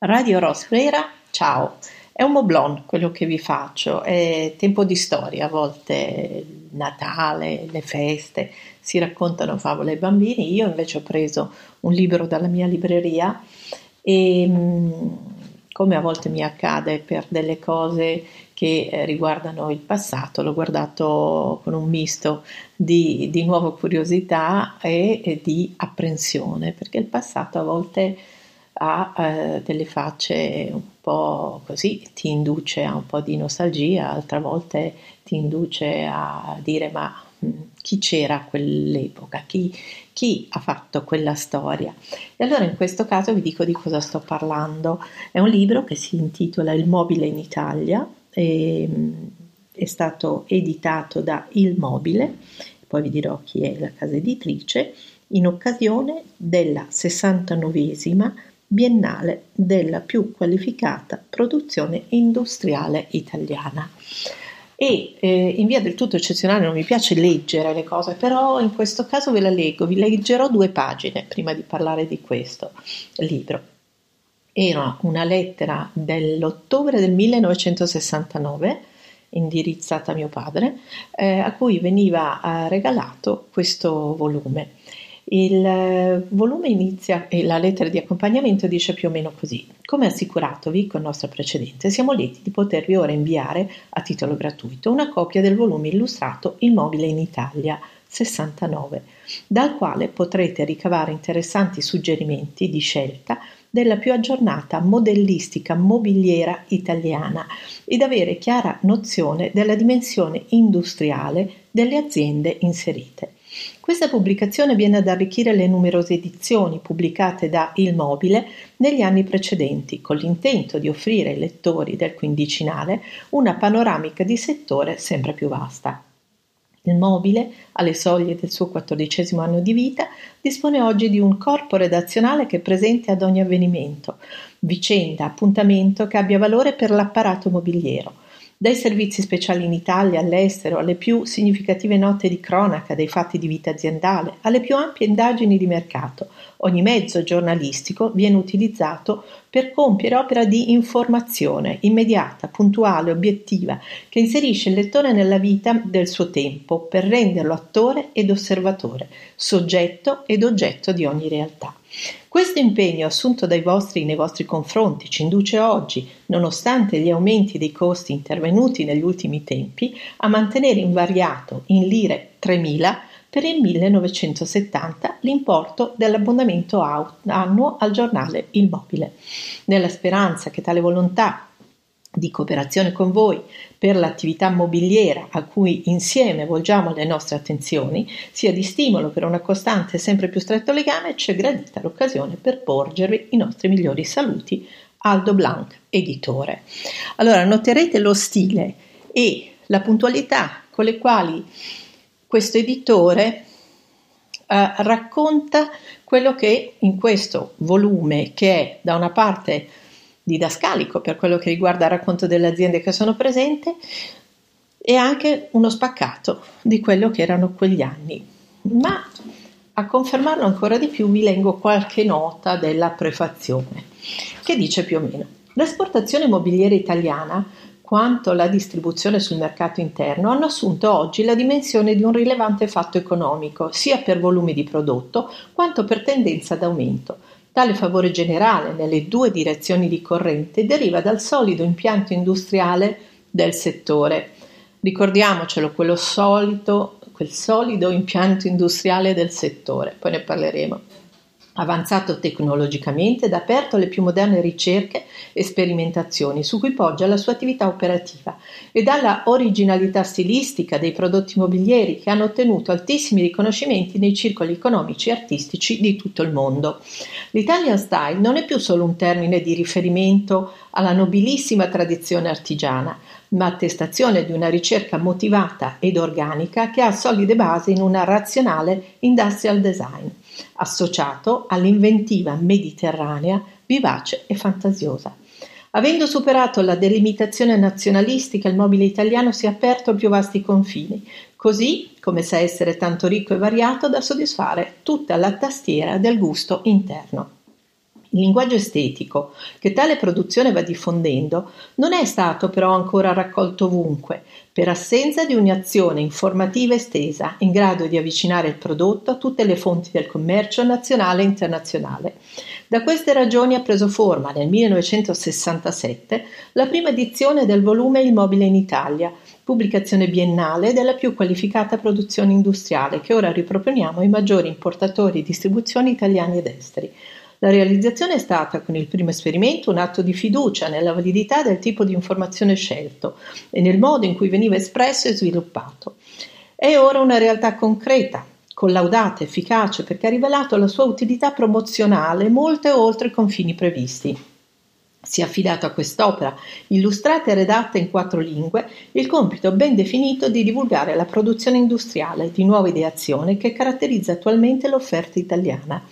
Radio Rosbrera, ciao. È un moblon quello che vi faccio, è tempo di storia, a volte Natale, le feste, si raccontano favole ai bambini, io invece ho preso un libro dalla mia libreria e mm, come a volte mi accade per delle cose che eh, riguardano il passato, l'ho guardato con un misto di, di nuova curiosità e, e, di apprensione, perché il passato a volte ha eh, delle facce un po' così, ti induce a un po' di nostalgia, altre volte ti induce a dire ma mm, chi c'era a quell'epoca, chi, chi, ha fatto quella storia. E allora in questo caso vi dico di cosa sto parlando. È un libro che si intitola Il mobile in Italia, e, mm, è stato editato da Il Mobile, poi vi dirò chi è la casa editrice, in occasione della 69esima Biennale della più qualificata produzione industriale italiana e eh, in via del tutto eccezionale non mi piace leggere le cose, però in questo caso ve la leggo, vi leggerò due pagine prima di parlare di questo libro. Era una lettera dell'ottobre del 1969 indirizzata a mio padre, eh, a cui veniva eh, regalato questo volume. Il eh, volume inizia e la lettera di accompagnamento dice più o meno così. Come assicuratovi con nostra precedente, siamo lieti di potervi ora inviare a titolo gratuito una copia del volume illustrato Il mobile in Italia 69, dal quale potrete ricavare interessanti suggerimenti di scelta della più aggiornata modellistica mobiliera italiana ed avere chiara nozione della dimensione industriale delle aziende inserite. Questa pubblicazione viene ad arricchire le numerose edizioni pubblicate da Il Mobile negli anni precedenti, con l'intento di offrire ai lettori del quindicinale una panoramica di settore sempre più vasta. Il Mobile, alle soglie del suo quattordicesimo anno di vita, dispone oggi di un corpo redazionale che è presente ad ogni avvenimento, vicenda, appuntamento che abbia valore per l'apparato mobiliero. Dai servizi speciali in Italia, all'estero, alle più significative note di cronaca dei fatti di vita aziendale, alle più ampie indagini di mercato, ogni mezzo giornalistico viene utilizzato per compiere opera di informazione immediata, puntuale, obiettiva, che inserisce il lettore nella vita del suo tempo per renderlo attore ed osservatore, soggetto ed oggetto di ogni realtà. Questo impegno assunto dai vostri nei vostri confronti ci induce oggi, nonostante gli aumenti dei costi intervenuti negli ultimi tempi, a mantenere invariato in lire 3.000 per il 1970 l'importo dell'abbonamento annuo al giornale Il Mobile, nella speranza che tale volontà di cooperazione con voi per l'attività mobiliera a cui insieme volgiamo le nostre attenzioni, sia di stimolo per una costante e sempre più stretto legame, ci è gradita l'occasione per porgervi i nostri migliori saluti. Aldo Blanc, editore. Allora, noterete lo stile e la puntualità con le quali questo editore eh, racconta quello che in questo volume, che è da una parte didascalico per quello che riguarda il racconto delle aziende che sono presenti e anche uno spaccato di quello che erano quegli anni. Ma a confermarlo ancora di più vi leggo qualche nota della prefazione che dice più o meno l'esportazione immobiliare italiana quanto la distribuzione sul mercato interno hanno assunto oggi la dimensione di un rilevante fatto economico, sia per volumi di prodotto quanto per tendenza d'aumento, Tale favore generale nelle due direzioni di corrente deriva dal solido impianto industriale del settore. Ricordiamocelo, quello solito, quel solido impianto industriale del settore, poi ne parleremo avanzato tecnologicamente ed aperto alle più moderne ricerche e sperimentazioni su cui poggia la sua attività operativa e dalla originalità stilistica dei prodotti mobilieri che hanno ottenuto altissimi riconoscimenti nei circoli economici e artistici di tutto il mondo. L'Italian Style non è più solo un termine di riferimento alla nobilissima tradizione artigiana, ma attestazione di una ricerca motivata ed organica che ha solide basi in una razionale industrial design associato all'inventiva mediterranea vivace e fantasiosa. Avendo superato la delimitazione nazionalistica, il mobile italiano si è aperto a più vasti confini, così come sa essere tanto ricco e variato da soddisfare tutta la tastiera del gusto interno. Il linguaggio estetico che tale produzione va diffondendo non è stato però ancora raccolto ovunque, per assenza di un'azione informativa estesa in grado di avvicinare il prodotto a tutte le fonti del commercio nazionale e internazionale. Da queste ragioni ha preso forma nel 1967 la prima edizione del volume Il mobile in Italia, pubblicazione biennale della più qualificata produzione industriale che ora riproponiamo ai maggiori importatori e distribuzioni italiani ed esteri. La realizzazione è stata, con il primo esperimento, un atto di fiducia nella validità del tipo di informazione scelto e nel modo in cui veniva espresso e sviluppato. È ora una realtà concreta, collaudata, efficace, perché ha rivelato la sua utilità promozionale molte oltre i confini previsti si è affidato a quest'opera, illustrata e redatta in quattro lingue, il compito ben definito di divulgare la produzione industriale di nuova ideazione che caratterizza attualmente l'offerta italiana.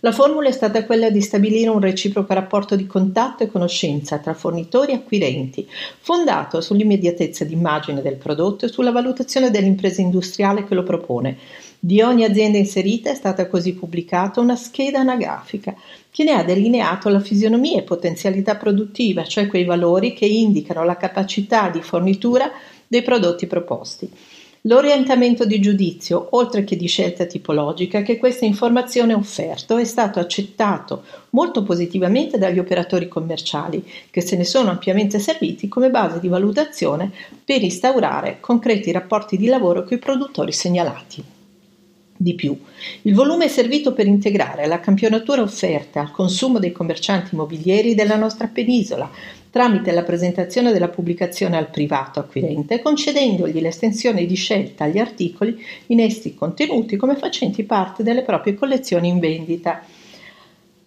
La formula è stata quella di stabilire un reciproco rapporto di contatto e conoscenza tra fornitori e acquirenti, fondato sull'immediatezza d'immagine del prodotto e sulla valutazione dell'impresa industriale che lo propone. Di ogni azienda inserita è stata così pubblicata una scheda anagrafica che ne ha delineato la fisionomia e potenzialità produttiva, cioè quei valori che indicano la capacità di fornitura dei prodotti proposti. L'orientamento di giudizio, oltre che di scelta tipologica, che questa informazione ha offerto è stato accettato molto positivamente dagli operatori commerciali, che se ne sono ampiamente serviti come base di valutazione per instaurare concreti rapporti di lavoro con i produttori segnalati. Di più, il volume è servito per integrare la campionatura offerta al consumo dei commercianti immobilieri della nostra penisola tramite la presentazione della pubblicazione al privato acquirente, concedendogli l'estensione di scelta agli articoli in essi contenuti come facenti parte delle proprie collezioni in vendita.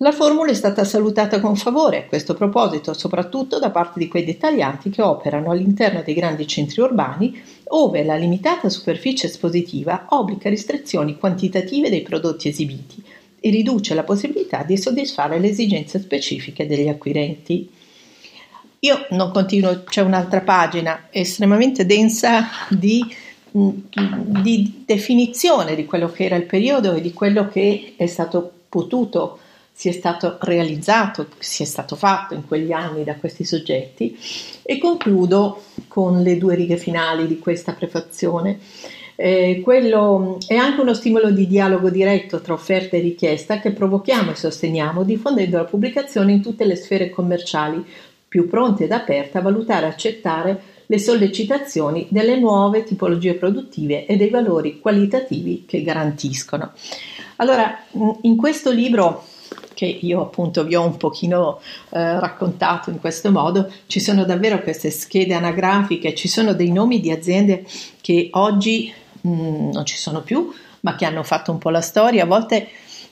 La formula è stata salutata con favore a questo proposito, soprattutto da parte di quei dettaglianti che operano all'interno dei grandi centri urbani, ove la limitata superficie espositiva obbliga restrizioni quantitative dei prodotti esibiti e riduce la possibilità di soddisfare le esigenze specifiche degli acquirenti. Io non continuo, c'è un'altra pagina estremamente densa di, di definizione di quello che era il periodo e di quello che è stato potuto si è stato realizzato, si è stato fatto in quegli anni da questi soggetti e concludo con le due righe finali di questa prefazione. Eh, quello è anche uno stimolo di dialogo diretto tra offerta e richiesta che provochiamo e sosteniamo diffondendo la pubblicazione in tutte le sfere commerciali più pronte ed aperte a valutare e accettare le sollecitazioni delle nuove tipologie produttive e dei valori qualitativi che garantiscono. Allora, in questo libro che io appunto vi ho un pochino eh, raccontato in questo modo, ci sono davvero queste schede anagrafiche, ci sono dei nomi di aziende che oggi mh, mm, non ci sono più, ma che hanno fatto un po' la storia, a volte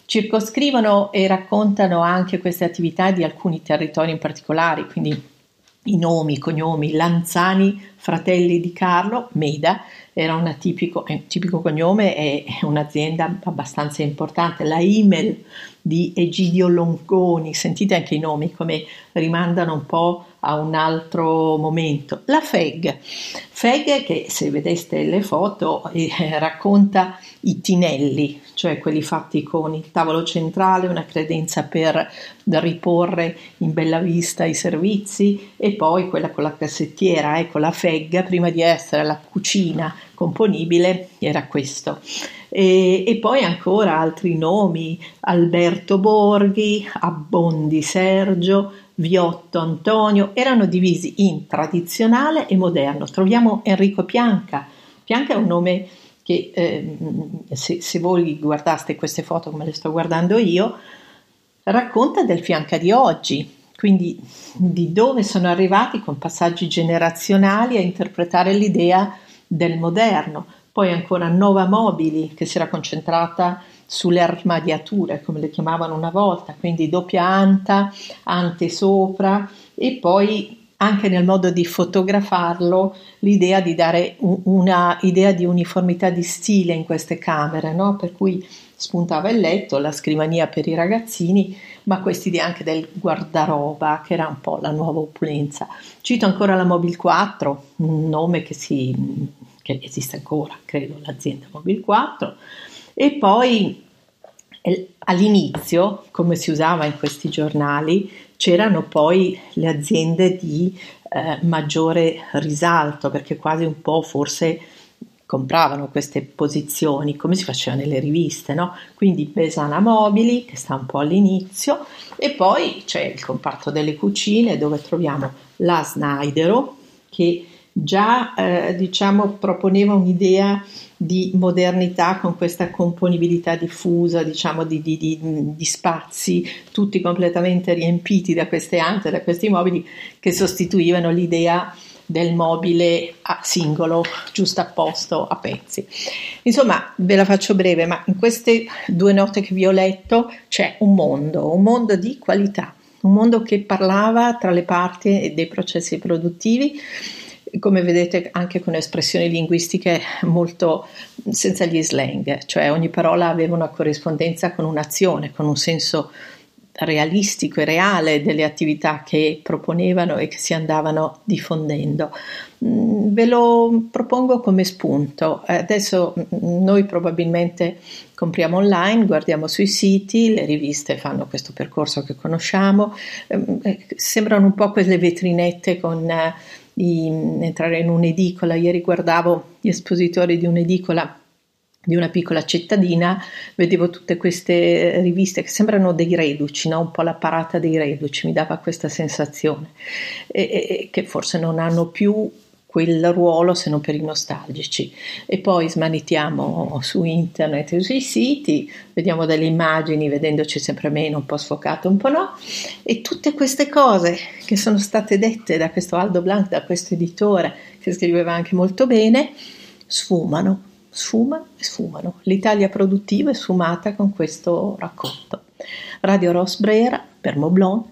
circoscrivono e raccontano anche queste attività di alcuni territori in particolare, quindi i nomi, i cognomi, Lanzani, fratelli di Carlo, Meda, era un tipico, un tipico cognome e un'azienda abbastanza importante, la Imel di Egidio Longoni, sentite anche i nomi come rimandano un po' a un altro momento. La FEG, FEG che se vedeste le foto eh, racconta i tinelli, cioè quelli fatti con il tavolo centrale, una credenza per riporre in bella vista i servizi e poi quella con la cassettiera, ecco la FEG prima di essere la cucina componibile era questo. E, e, poi ancora altri nomi, Alberto Borghi, Abbondi Sergio, Viotto Antonio, erano divisi in tradizionale e moderno. Troviamo Enrico Pianca. Pianca è un nome che eh, se, se voi guardaste queste foto come le sto guardando io, racconta del Fianca di oggi, quindi di dove sono arrivati con passaggi generazionali a interpretare l'idea del moderno. Poi ancora Nova Mobili che si era concentrata sulle armadiature, come le chiamavano una volta, quindi doppia anta, ante sopra e poi anche nel modo di fotografarlo l'idea di dare una idea di uniformità di stile in queste camere, no? per cui spuntava il letto, la scrivania per i ragazzini, ma quest'idea anche del guardaroba che era un po' la nuova opulenza. Cito ancora la Mobil 4, un nome che, si, che esiste ancora, credo, l'azienda Mobil 4, e poi all'inizio, come si usava in questi giornali, c'erano poi le aziende di eh, maggiore risalto, perché quasi un po' forse compravano queste posizioni come si faceva nelle riviste, no? Quindi Besana Mobili che sta un po' all'inizio e poi c'è il comparto delle cucine dove troviamo la Snydero che già eh, diciamo proponeva un'idea di modernità con questa componibilità diffusa, diciamo di, di, di, di, spazi tutti completamente riempiti da queste ante, da questi mobili che sostituivano l'idea del mobile a singolo, giusto a posto, a pezzi. Insomma, ve la faccio breve, ma in queste due note che vi ho letto c'è un mondo, un mondo di qualità, un mondo che parlava tra le parti dei processi produttivi come vedete anche con espressioni linguistiche molto senza gli slang, cioè ogni parola aveva una corrispondenza con un'azione, con un senso realistico e reale delle attività che proponevano e che si andavano diffondendo. Mm, ve lo propongo come spunto. Adesso mm, noi probabilmente compriamo online, guardiamo sui siti, le riviste fanno questo percorso che conosciamo, ehm, eh, sembrano un po' quelle vetrinette con eh, entrare in un'edicola. Ieri guardavo gli espositori di un'edicola di una piccola cittadina, vedevo tutte queste riviste che sembrano dei reduci, no? un po' la parata dei reduci, mi dava questa sensazione, e, e, che forse non hanno più quel ruolo se non per i nostalgici. E poi smanitiamo su internet e sui siti, vediamo delle immagini, vedendoci sempre meno, un po' sfocato, un po' no, e tutte queste cose che sono state dette da questo Aldo Blanc, da questo editore che scriveva anche molto bene, sfumano, sfumano e sfumano. L'Italia produttiva è sfumata con questo racconto. Radio Ross Brera per Moblon